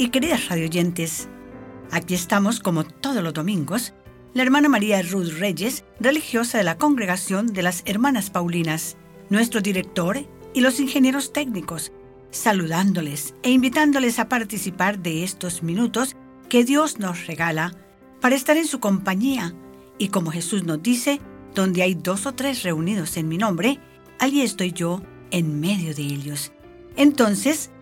Y queridas radioyentes, aquí estamos como todos los domingos, la hermana María Ruth Reyes, religiosa de la Congregación de las Hermanas Paulinas, nuestro director y los ingenieros técnicos, saludándoles e invitándoles a participar de estos minutos que Dios nos regala para estar en su compañía y como Jesús nos dice, donde hay dos o tres reunidos en mi nombre, allí estoy yo en medio de ellos. Entonces,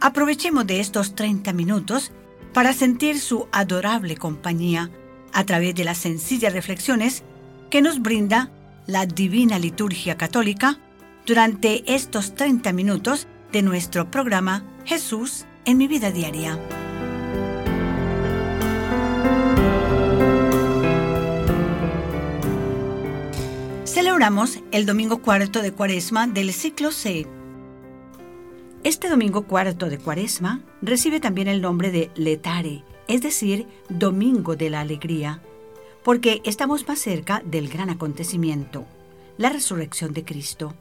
aprovechemos de estos 30 minutos para sentir su adorable compañía a través de las sencillas reflexiones que nos brinda la Divina Liturgia Católica durante estos 30 minutos de nuestro programa Jesús en mi vida diaria. Celebramos el domingo cuarto de Cuaresma del ciclo C. Este domingo cuarto de Cuaresma recibe también el nombre de Letare, es decir, Domingo de la Alegría, porque estamos más cerca del gran acontecimiento, la resurrección de Cristo.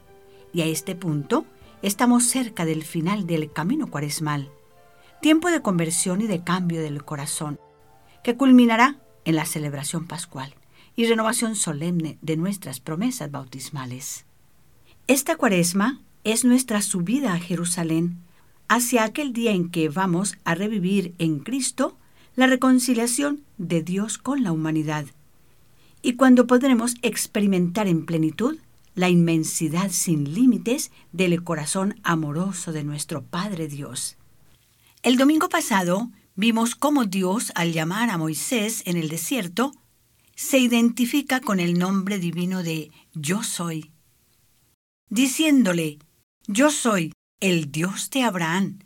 Y a este punto estamos cerca del final del camino cuaresmal, tiempo de conversión y de cambio del corazón, que culminará en la celebración pascual y renovación solemne de nuestras promesas bautismales. Esta cuaresma es nuestra subida a Jerusalén hacia aquel día en que vamos a revivir en Cristo la reconciliación de Dios con la humanidad y cuando podremos experimentar en plenitud la inmensidad sin límites del corazón amoroso de nuestro Padre Dios. El domingo pasado vimos cómo Dios, al llamar a Moisés en el desierto, se identifica con el nombre divino de Yo soy, diciéndole, Yo soy el Dios de Abraham,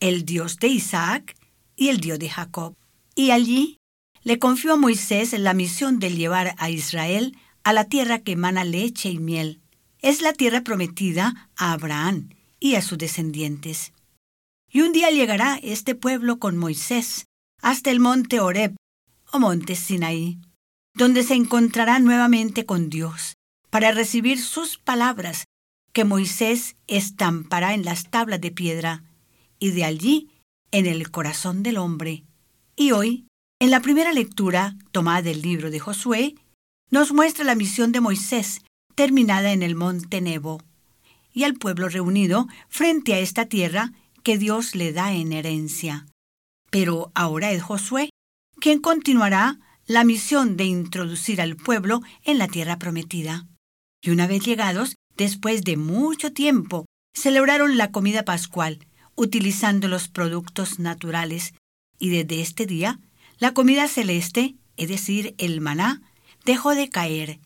el Dios de Isaac y el Dios de Jacob. Y allí le confió a Moisés la misión de llevar a Israel a la tierra que emana leche y miel. Es la tierra prometida a Abraham y a sus descendientes. Y un día llegará este pueblo con Moisés hasta el monte Horeb o monte Sinaí donde se encontrará nuevamente con Dios, para recibir sus palabras que Moisés estampará en las tablas de piedra, y de allí en el corazón del hombre. Y hoy, en la primera lectura tomada del libro de Josué, nos muestra la misión de Moisés, terminada en el monte Nebo, y al pueblo reunido frente a esta tierra que Dios le da en herencia. Pero ahora es Josué quien continuará la misión de introducir al pueblo en la tierra prometida. Y una vez llegados, después de mucho tiempo, celebraron la comida pascual, utilizando los productos naturales, y desde este día, la comida celeste, es decir, el maná, dejó de caer.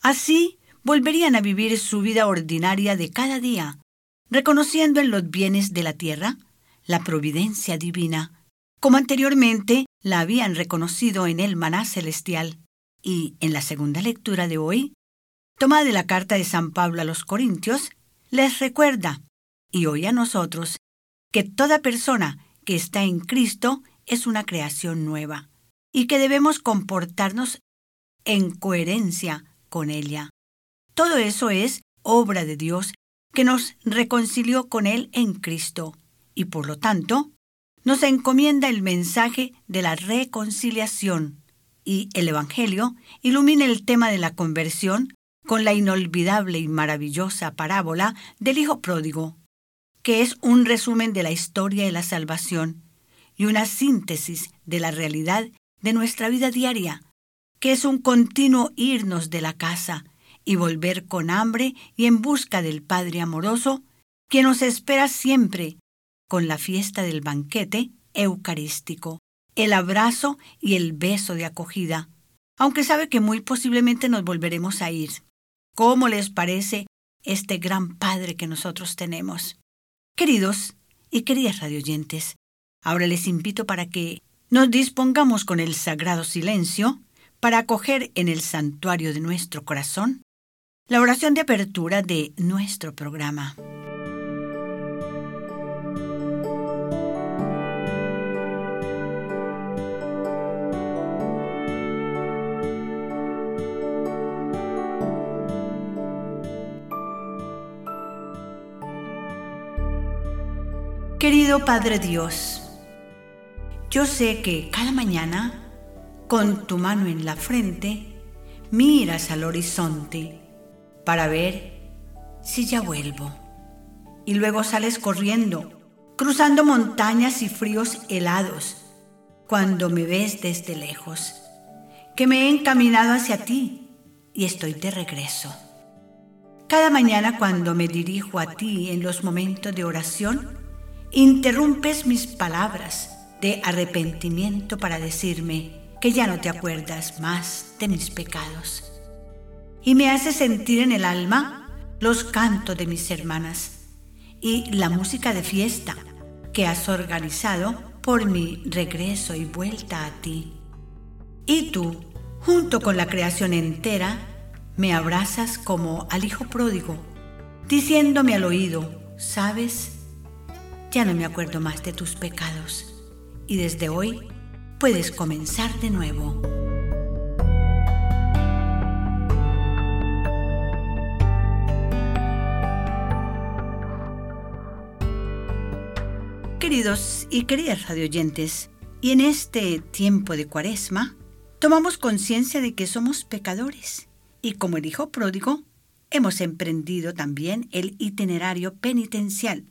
Así, volverían a vivir su vida ordinaria de cada día, reconociendo en los bienes de la tierra la providencia divina, como anteriormente la habían reconocido en el maná celestial. Y en la segunda lectura de hoy, tomada de la carta de San Pablo a los Corintios, les recuerda, y hoy a nosotros, que toda persona que está en Cristo es una creación nueva, y que debemos comportarnos en coherencia con ella. Todo eso es obra de Dios que nos reconcilió con Él en Cristo, y por lo tanto, nos encomienda el mensaje de la reconciliación y el Evangelio ilumina el tema de la conversión con la inolvidable y maravillosa parábola del Hijo Pródigo, que es un resumen de la historia de la salvación y una síntesis de la realidad de nuestra vida diaria, que es un continuo irnos de la casa y volver con hambre y en busca del Padre amoroso, que nos espera siempre con la fiesta del banquete eucarístico, el abrazo y el beso de acogida, aunque sabe que muy posiblemente nos volveremos a ir. ¿Cómo les parece este gran Padre que nosotros tenemos? Queridos y queridas radioyentes, ahora les invito para que nos dispongamos con el sagrado silencio para acoger en el santuario de nuestro corazón la oración de apertura de nuestro programa. Querido Padre Dios, Yo sé que cada mañana, con tu mano en la frente, miras al horizonte para ver si ya vuelvo. Y luego sales corriendo, cruzando montañas y fríos helados, cuando me ves desde lejos, que me he encaminado hacia ti y estoy de regreso. Cada mañana cuando me dirijo a ti en los momentos de oración, interrumpes mis palabras de arrepentimiento para decirme que ya no te acuerdas más de mis pecados. Y me haces sentir en el alma los cantos de mis hermanas y la música de fiesta que has organizado por mi regreso y vuelta a ti. Y tú, junto con la creación entera, me abrazas como al hijo pródigo, diciéndome al oído, ¿sabes? Ya no me acuerdo más de tus pecados. Y desde hoy puedes comenzar de nuevo. Queridos y queridas radioyentes, y en este tiempo de cuaresma, tomamos conciencia de que somos pecadores. Y como el Hijo pródigo, hemos emprendido también el itinerario penitencial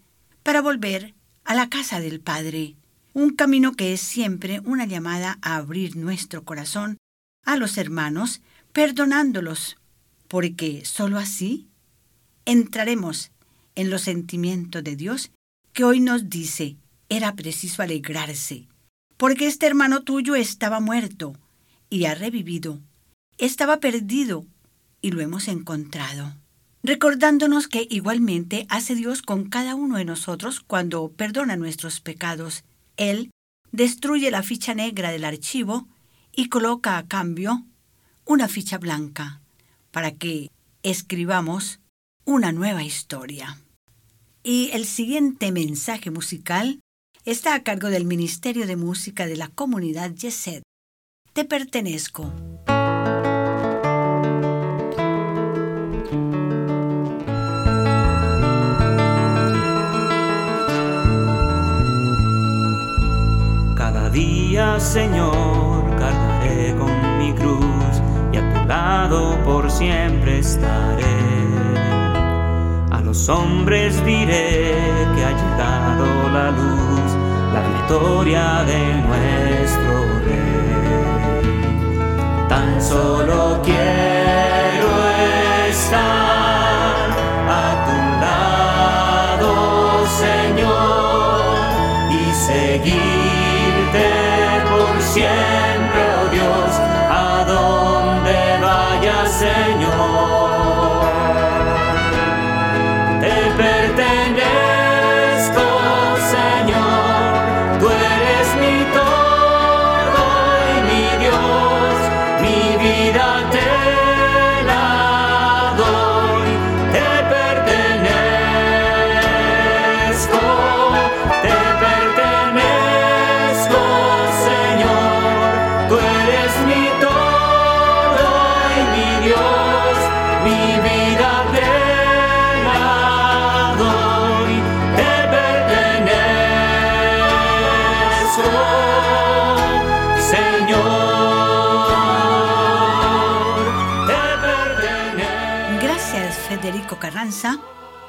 para volver a la casa del Padre, un camino que es siempre una llamada a abrir nuestro corazón a los hermanos, perdonándolos, porque sólo así entraremos en los sentimientos de Dios que hoy nos dice, era preciso alegrarse, porque este hermano tuyo estaba muerto y ha revivido, estaba perdido y lo hemos encontrado. Recordándonos que igualmente hace Dios con cada uno de nosotros cuando perdona nuestros pecados. Él destruye la ficha negra del archivo y coloca a cambio una ficha blanca para que escribamos una nueva historia. Y el siguiente mensaje musical está a cargo del Ministerio de Música de la Comunidad Yeset. Te pertenezco. Señor, cargaré con mi cruz y a tu lado por siempre estaré. A los hombres diré que ha llegado la luz, la victoria de nuestro Rey. Tan solo quiero estar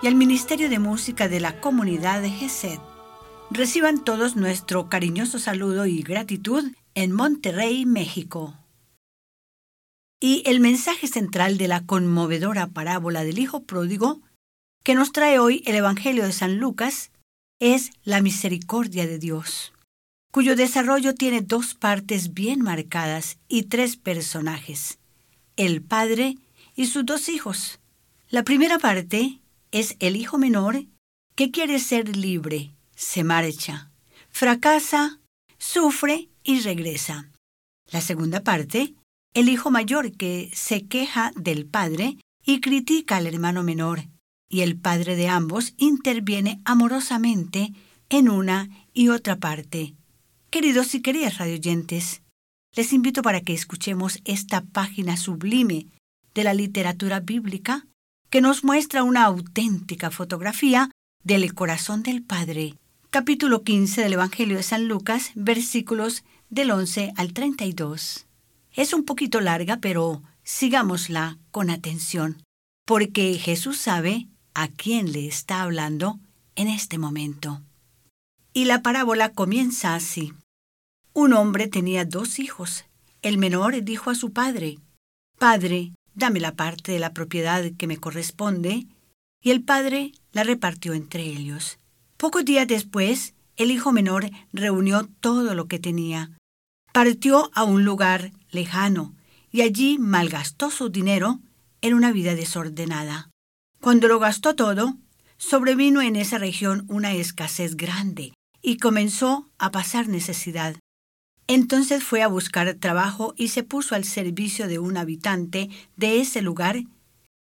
Y al Ministerio de Música de la Comunidad de GESED. Reciban todos nuestro cariñoso saludo y gratitud en Monterrey, México. Y el mensaje central de la conmovedora parábola del Hijo Pródigo, que nos trae hoy el Evangelio de San Lucas, es la misericordia de Dios, cuyo desarrollo tiene dos partes bien marcadas y tres personajes, el Padre y sus dos hijos, la primera parte es el hijo menor que quiere ser libre, se marcha, fracasa, sufre y regresa. La segunda parte, el hijo mayor que se queja del padre y critica al hermano menor, y el padre de ambos interviene amorosamente en una y otra parte. Queridos y queridas radioyentes, les invito para que escuchemos esta página sublime de la literatura bíblica que nos muestra una auténtica fotografía del corazón del Padre capítulo 15 del Evangelio de San Lucas, versículos del 11 al 32. Es un poquito larga, pero sigámosla con atención, porque Jesús sabe a quién le está hablando en este momento. Y la parábola comienza así. Un hombre tenía dos hijos. El menor dijo a su padre, Padre, dame la parte de la propiedad que me corresponde, y el padre la repartió entre ellos. Pocos días después, el hijo menor reunió todo lo que tenía. Partió a un lugar lejano y allí malgastó su dinero en una vida desordenada. Cuando lo gastó todo, sobrevino en esa región una escasez grande y comenzó a pasar necesidad. Entonces fue a buscar trabajo y se puso al servicio de un habitante de ese lugar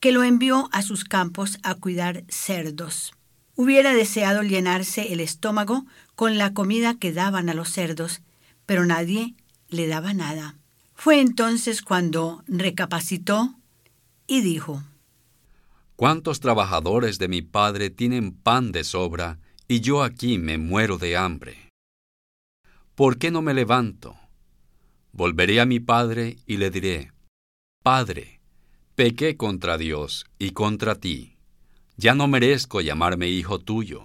que lo envió a sus campos a cuidar cerdos. Hubiera deseado llenarse el estómago con la comida que daban a los cerdos, pero nadie le daba nada. Fue entonces cuando recapacitó y dijo, ¿Cuántos trabajadores de mi padre tienen pan de sobra y yo aquí me muero de hambre? ¿Por qué no me levanto? Volveré a mi padre y le diré, Padre, pequé contra Dios y contra ti ya no merezco llamarme hijo tuyo.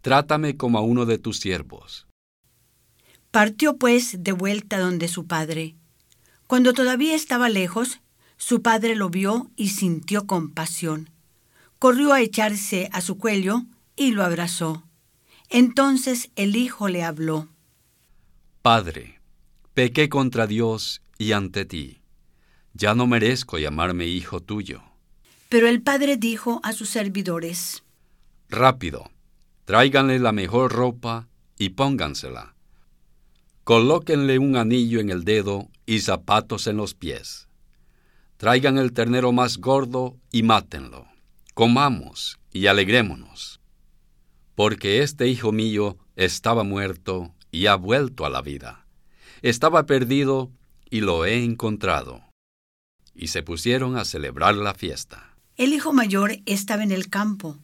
Trátame como a uno de tus siervos. Partió pues de vuelta donde su padre. Cuando todavía estaba lejos, su padre lo vio y sintió compasión. Corrió a echarse a su cuello y lo abrazó. Entonces el hijo le habló. Padre, pequé contra Dios y ante ti. Ya no merezco llamarme hijo tuyo. Pero el padre dijo a sus servidores, Rápido, tráiganle la mejor ropa y póngansela. Colóquenle un anillo en el dedo y zapatos en los pies. Traigan el ternero más gordo y mátenlo. Comamos y alegrémonos. Porque este hijo mío estaba muerto y ha vuelto a la vida. Estaba perdido y lo he encontrado. Y se pusieron a celebrar la fiesta. El hijo mayor estaba en el campo.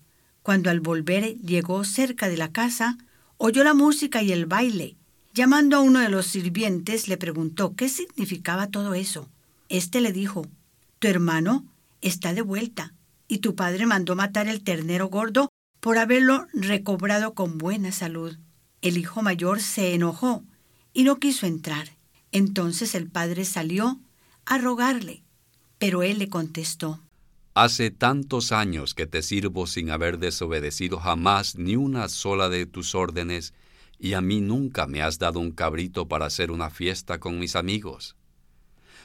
Cuando al volver llegó cerca de la casa, oyó la música y el baile. Llamando a uno de los sirvientes, le preguntó qué significaba todo eso. Este le dijo, Tu hermano está de vuelta, y tu padre mandó matar el ternero gordo por haberlo recobrado con buena salud. El hijo mayor se enojó y no quiso entrar. Entonces el padre salió a rogarle, pero él le contestó, Hace tantos años que te sirvo sin haber desobedecido jamás ni una sola de tus órdenes, y a mí nunca me has dado un cabrito para hacer una fiesta con mis amigos.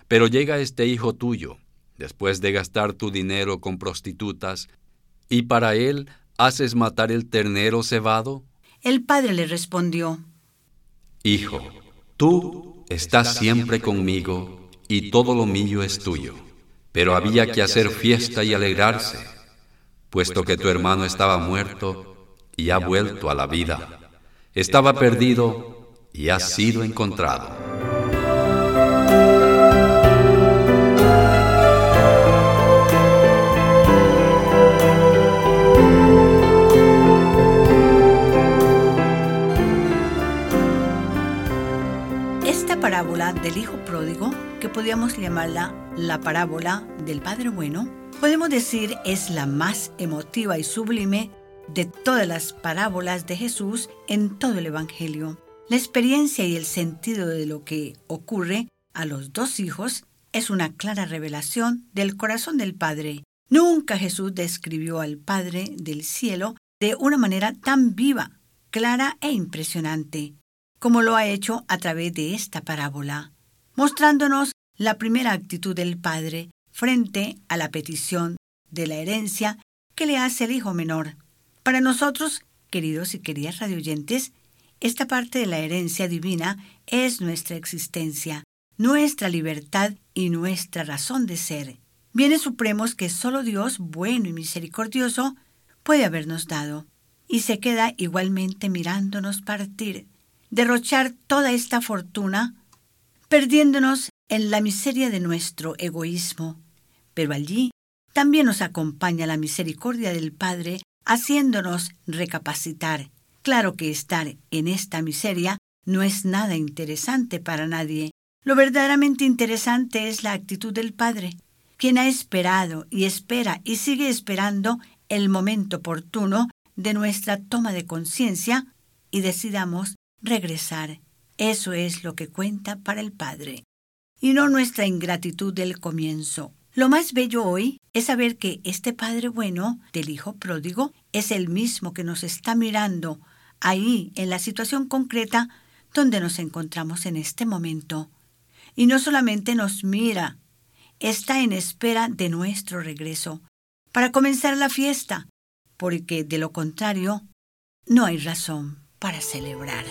Pero llega este hijo tuyo, después de gastar tu dinero con prostitutas, y para él haces matar el ternero cebado? El padre le respondió, Hijo, tú estás siempre conmigo, y todo lo mío es tuyo pero había que hacer fiesta y alegrarse, puesto que tu hermano estaba muerto y ha vuelto a la vida. Estaba perdido y ha sido encontrado. Esta parábola del Hijo Pródigo que podríamos llamarla la parábola del Padre Bueno, podemos decir es la más emotiva y sublime de todas las parábolas de Jesús en todo el Evangelio. La experiencia y el sentido de lo que ocurre a los dos hijos es una clara revelación del corazón del Padre. Nunca Jesús describió al Padre del cielo de una manera tan viva, clara e impresionante, como lo ha hecho a través de esta parábola mostrándonos la primera actitud del padre frente a la petición de la herencia que le hace el hijo menor. Para nosotros, queridos y queridas radioyentes, esta parte de la herencia divina es nuestra existencia, nuestra libertad y nuestra razón de ser. Bienes supremos que solo Dios, bueno y misericordioso, puede habernos dado. Y se queda igualmente mirándonos partir, derrochar toda esta fortuna perdiéndonos en la miseria de nuestro egoísmo. Pero allí también nos acompaña la misericordia del Padre, haciéndonos recapacitar, Claro que estar en esta miseria no es nada interesante para nadie. Lo verdaderamente interesante es la actitud del Padre, quien ha esperado y espera y sigue esperando el momento oportuno de nuestra toma de conciencia y decidamos regresar. Eso es lo que cuenta para el Padre. Y no nuestra ingratitud del comienzo. Lo más bello hoy es saber que este Padre bueno del Hijo pródigo es el mismo que nos está mirando ahí en la situación concreta donde nos encontramos en este momento. Y no solamente nos mira, está en espera de nuestro regreso para comenzar la fiesta, porque de lo contrario no hay razón para celebrar.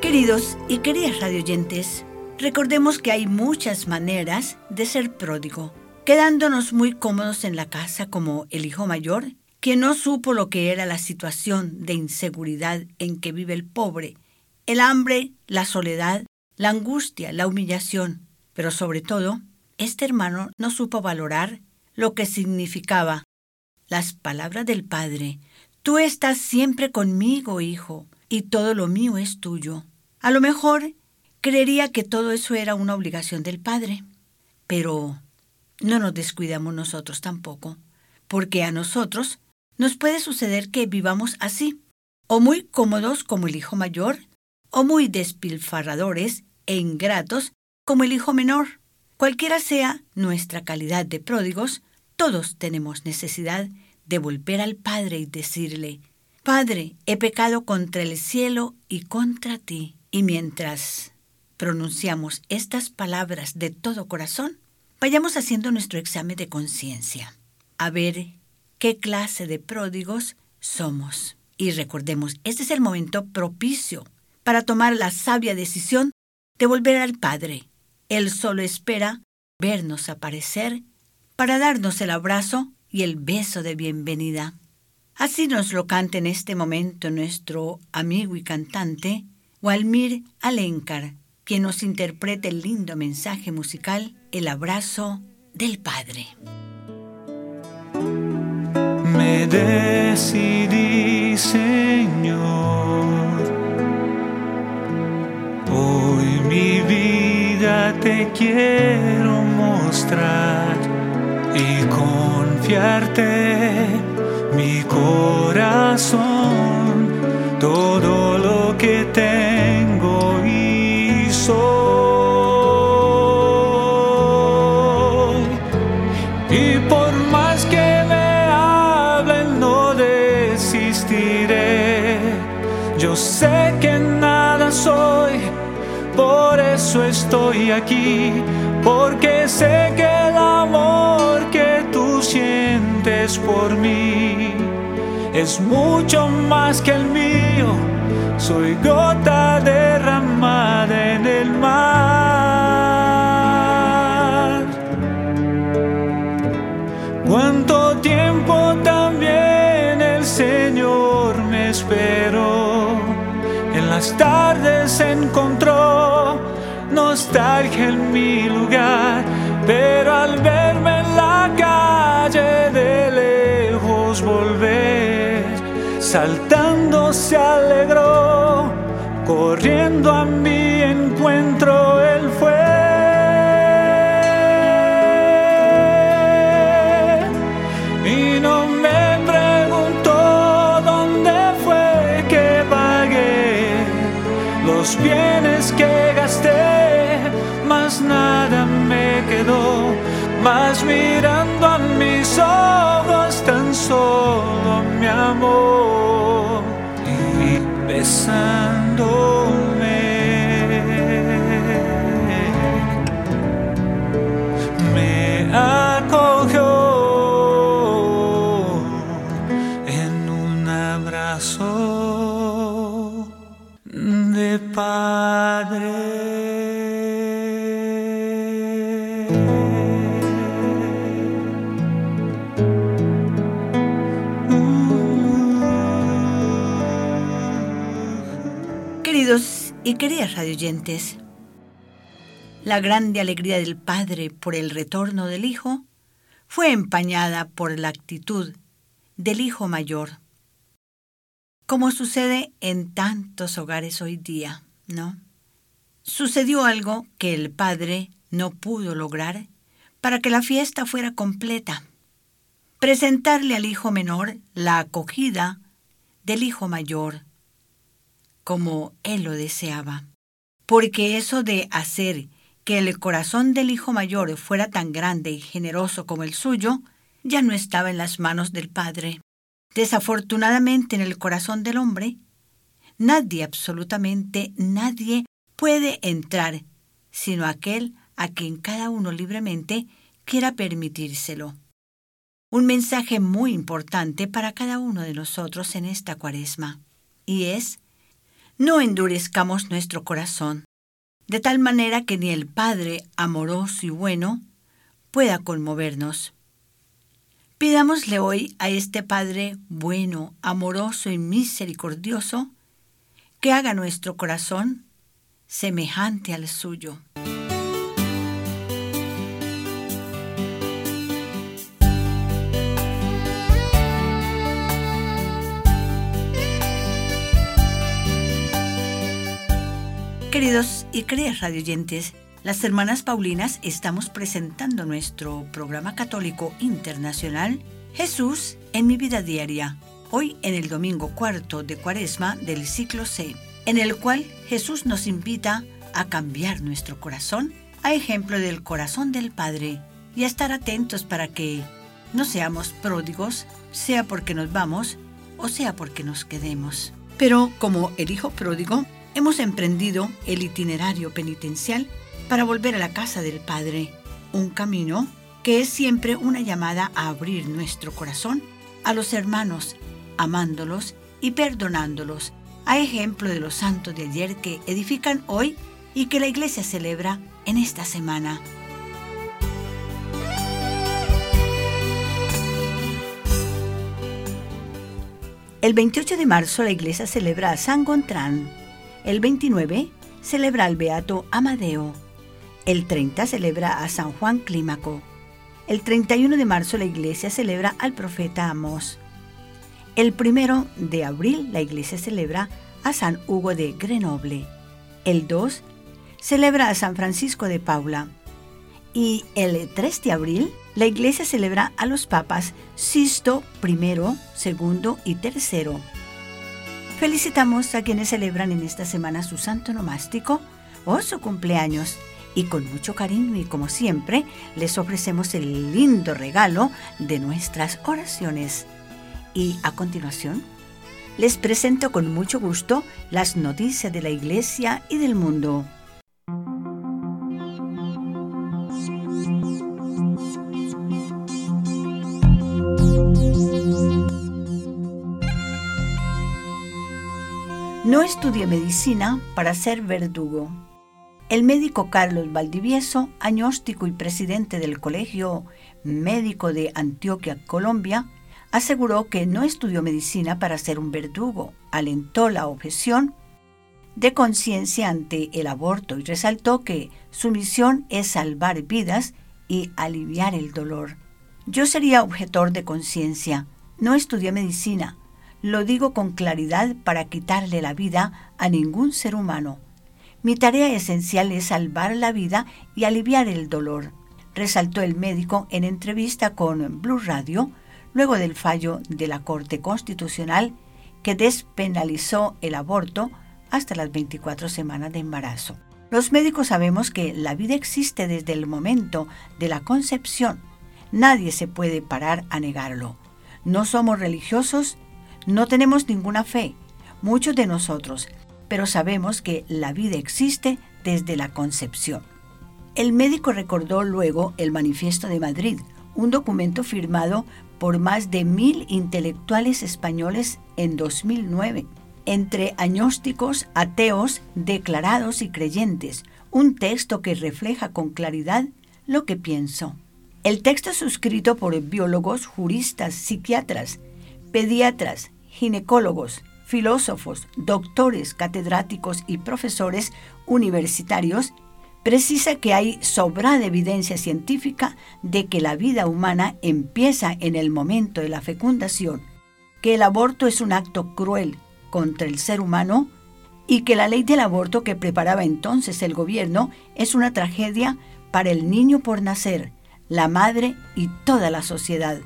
Queridos y queridas radioyentes, recordemos que hay muchas maneras de ser pródigo, quedándonos muy cómodos en la casa como el hijo mayor, que no supo lo que era la situación de inseguridad en que vive el pobre, el hambre, la soledad, la angustia, la humillación, pero sobre todo, este hermano no supo valorar lo que significaba las palabras del Padre. Tú estás siempre conmigo, hijo, y todo lo mío es tuyo. A lo mejor creería que todo eso era una obligación del Padre, pero no nos descuidamos nosotros tampoco, porque a nosotros nos puede suceder que vivamos así, o muy cómodos como el hijo mayor, o muy despilfarradores e ingratos como el hijo menor. Cualquiera sea nuestra calidad de pródigos, todos tenemos necesidad de volver al Padre y decirle, Padre, he pecado contra el cielo y contra ti. Y mientras pronunciamos estas palabras de todo corazón, vayamos haciendo nuestro examen de conciencia, a ver qué clase de pródigos somos. Y recordemos, este es el momento propicio para tomar la sabia decisión de volver al Padre. Él solo espera vernos aparecer para darnos el abrazo y el beso de bienvenida. Así nos lo canta en este momento nuestro amigo y cantante Walmir Alencar, quien nos interpreta el lindo mensaje musical El abrazo del Padre. Me decidí, Señor, hoy mi vida te quiero mostrar y confiarte mi corazón, todo lo que tengo eso estoy aquí, porque sé que el amor que tú sientes por mí es mucho más que el mío. Soy gota derramada en el mar. Cuánto tiempo también el Señor me esperó. En las tardes encontró nostalgia en mi lugar, pero al verme en la calle de lejos volver, saltando se alegró, corriendo a mi amor y besándome. Y queridas radioyentes, la grande alegría del padre por el retorno del hijo fue empañada por la actitud del hijo mayor, como sucede en tantos hogares hoy día, ¿no? Sucedió algo que el padre no pudo lograr para que la fiesta fuera completa. Presentarle al hijo menor la acogida del hijo mayor, como él lo deseaba. Porque eso de hacer que el corazón del hijo mayor fuera tan grande y generoso como el suyo, ya no estaba en las manos del padre. Desafortunadamente en el corazón del hombre, nadie, absolutamente nadie, puede entrar, sino aquel a quien cada uno libremente quiera permitírselo. Un mensaje muy importante para cada uno de nosotros en esta cuaresma, y es no endurezcamos nuestro corazón, de tal manera que ni el Padre amoroso y bueno pueda conmovernos. Pidámosle hoy a este Padre bueno, amoroso y misericordioso, que haga nuestro corazón semejante al suyo. Queridos y queridas radioyentes, las hermanas Paulinas estamos presentando nuestro programa católico internacional Jesús en mi vida diaria, hoy en el domingo cuarto de cuaresma del ciclo C, en el cual Jesús nos invita a cambiar nuestro corazón a ejemplo del corazón del Padre y a estar atentos para que no seamos pródigos, sea porque nos vamos o sea porque nos quedemos. Pero como el Hijo pródigo, hemos emprendido el itinerario penitencial para volver a la casa del Padre, un camino que es siempre una llamada a abrir nuestro corazón a los hermanos, amándolos y perdonándolos, a ejemplo de los santos de ayer que edifican hoy y que la iglesia celebra en esta semana. El 28 de marzo la iglesia celebra a San Gontrán, el 29 celebra al Beato Amadeo. El 30 celebra a San Juan Clímaco. El 31 de marzo la iglesia celebra al profeta Amós. El 1 de abril la iglesia celebra a San Hugo de Grenoble. El 2 celebra a San Francisco de Paula. Y el 3 de abril la iglesia celebra a los papas Sisto I, II y III. Felicitamos a quienes celebran en esta semana su santo nomástico o su cumpleaños y con mucho cariño y como siempre les ofrecemos el lindo regalo de nuestras oraciones. Y a continuación les presento con mucho gusto las noticias de la Iglesia y del mundo. No estudié medicina para ser verdugo. El médico Carlos Valdivieso, agnóstico y presidente del Colegio Médico de Antioquia, Colombia, aseguró que no estudió medicina para ser un verdugo, alentó la objeción de conciencia ante el aborto y resaltó que su misión es salvar vidas y aliviar el dolor. Yo sería objetor de conciencia, no estudié medicina, lo digo con claridad para quitarle la vida a ningún ser humano. Mi tarea esencial es salvar la vida y aliviar el dolor, resaltó el médico en entrevista con Blue Radio luego del fallo de la Corte Constitucional que despenalizó el aborto hasta las 24 semanas de embarazo. Los médicos sabemos que la vida existe desde el momento de la concepción. Nadie se puede parar a negarlo. No somos religiosos no tenemos ninguna fe, muchos de nosotros, pero sabemos que la vida existe desde la concepción. El médico recordó luego el Manifiesto de Madrid, un documento firmado por más de mil intelectuales españoles en 2009, entre agnósticos, ateos, declarados y creyentes, un texto que refleja con claridad lo que pienso. El texto suscrito por biólogos, juristas, psiquiatras, pediatras, ginecólogos, filósofos, doctores, catedráticos y profesores universitarios, precisa que hay sobrada evidencia científica de que la vida humana empieza en el momento de la fecundación, que el aborto es un acto cruel contra el ser humano y que la ley del aborto que preparaba entonces el gobierno es una tragedia para el niño por nacer, la madre y toda la sociedad.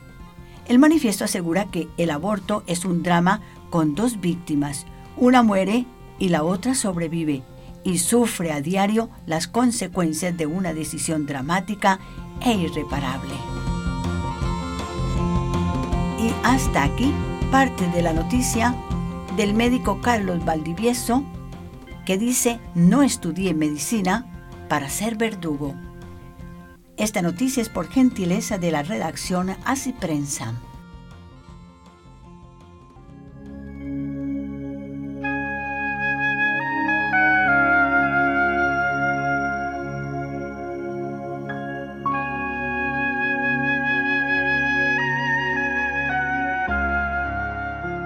El manifiesto asegura que el aborto es un drama con dos víctimas, una muere y la otra sobrevive y sufre a diario las consecuencias de una decisión dramática e irreparable. Y hasta aquí parte de la noticia del médico Carlos Valdivieso que dice no estudié medicina para ser verdugo. Esta noticia es por gentileza de la redacción Así Prensa.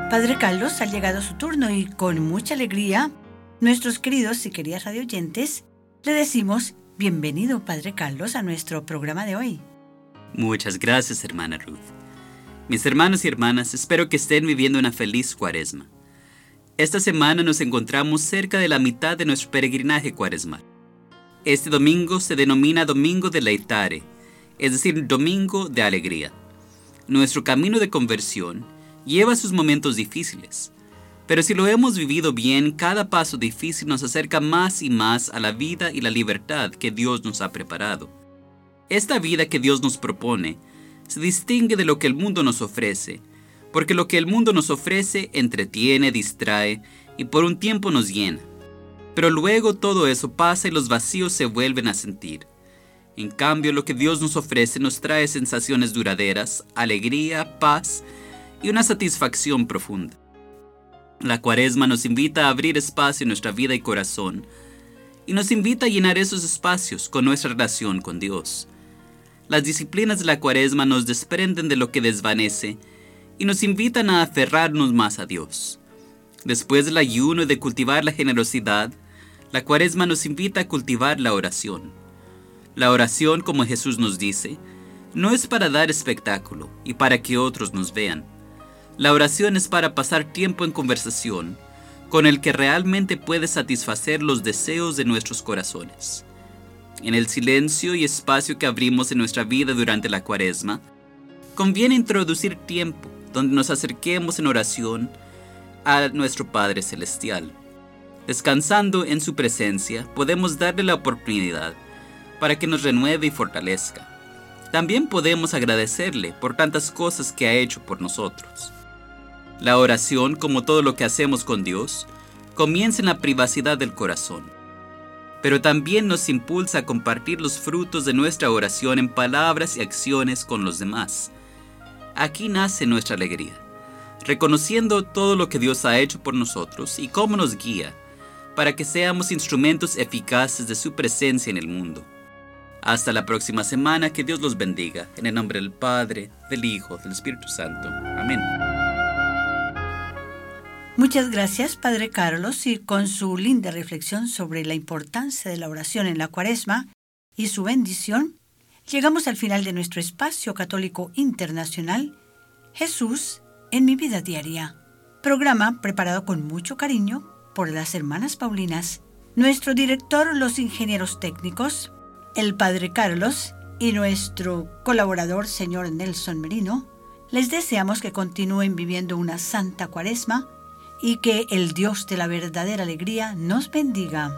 Padre Carlos ha llegado su turno y con mucha alegría, nuestros queridos y queridas radioyentes, le decimos bienvenido, Padre Carlos, a nuestro programa de hoy. Muchas gracias, hermana Ruth. Mis hermanos y hermanas, espero que estén viviendo una feliz cuaresma. Esta semana nos encontramos cerca de la mitad de nuestro peregrinaje cuaresmal. Este domingo se denomina Domingo de Leitare, es decir, Domingo de Alegría. Nuestro camino de conversión lleva sus momentos difíciles. Pero si lo hemos vivido bien, cada paso difícil nos acerca más y más a la vida y la libertad que Dios nos ha preparado. Esta vida que Dios nos propone se distingue de lo que el mundo nos ofrece, porque lo que el mundo nos ofrece entretiene, distrae y por un tiempo nos llena. Pero luego todo eso pasa y los vacíos se vuelven a sentir. En cambio, lo que Dios nos ofrece nos trae sensaciones duraderas, alegría, paz y una satisfacción profunda. La cuaresma nos invita a abrir espacio en nuestra vida y corazón y nos invita a llenar esos espacios con nuestra relación con Dios. Las disciplinas de la cuaresma nos desprenden de lo que desvanece y nos invitan a aferrarnos más a Dios. Después del ayuno y de cultivar la generosidad, la cuaresma nos invita a cultivar la oración. La oración, como Jesús nos dice, no es para dar espectáculo y para que otros nos vean la oración es para pasar tiempo en conversación con el que realmente puede satisfacer los deseos de nuestros corazones. En el silencio y espacio que abrimos en nuestra vida durante la cuaresma, conviene introducir tiempo donde nos acerquemos en oración a nuestro Padre Celestial. Descansando en su presencia, podemos darle la oportunidad para que nos renueve y fortalezca. También podemos agradecerle por tantas cosas que ha hecho por nosotros. La oración, como todo lo que hacemos con Dios, comienza en la privacidad del corazón, pero también nos impulsa a compartir los frutos de nuestra oración en palabras y acciones con los demás. Aquí nace nuestra alegría, reconociendo todo lo que Dios ha hecho por nosotros y cómo nos guía para que seamos instrumentos eficaces de su presencia en el mundo. Hasta la próxima semana, que Dios los bendiga, en el nombre del Padre, del Hijo, del Espíritu Santo. Amén. Muchas gracias, Padre Carlos, y con su linda reflexión sobre la importancia de la oración en la cuaresma y su bendición, llegamos al final de nuestro espacio católico internacional, Jesús en mi vida diaria, programa preparado con mucho cariño por las hermanas Paulinas, nuestro director, los ingenieros técnicos, el Padre Carlos y nuestro colaborador, señor Nelson Merino, les deseamos que continúen viviendo una santa cuaresma y que el Dios de la verdadera alegría nos bendiga.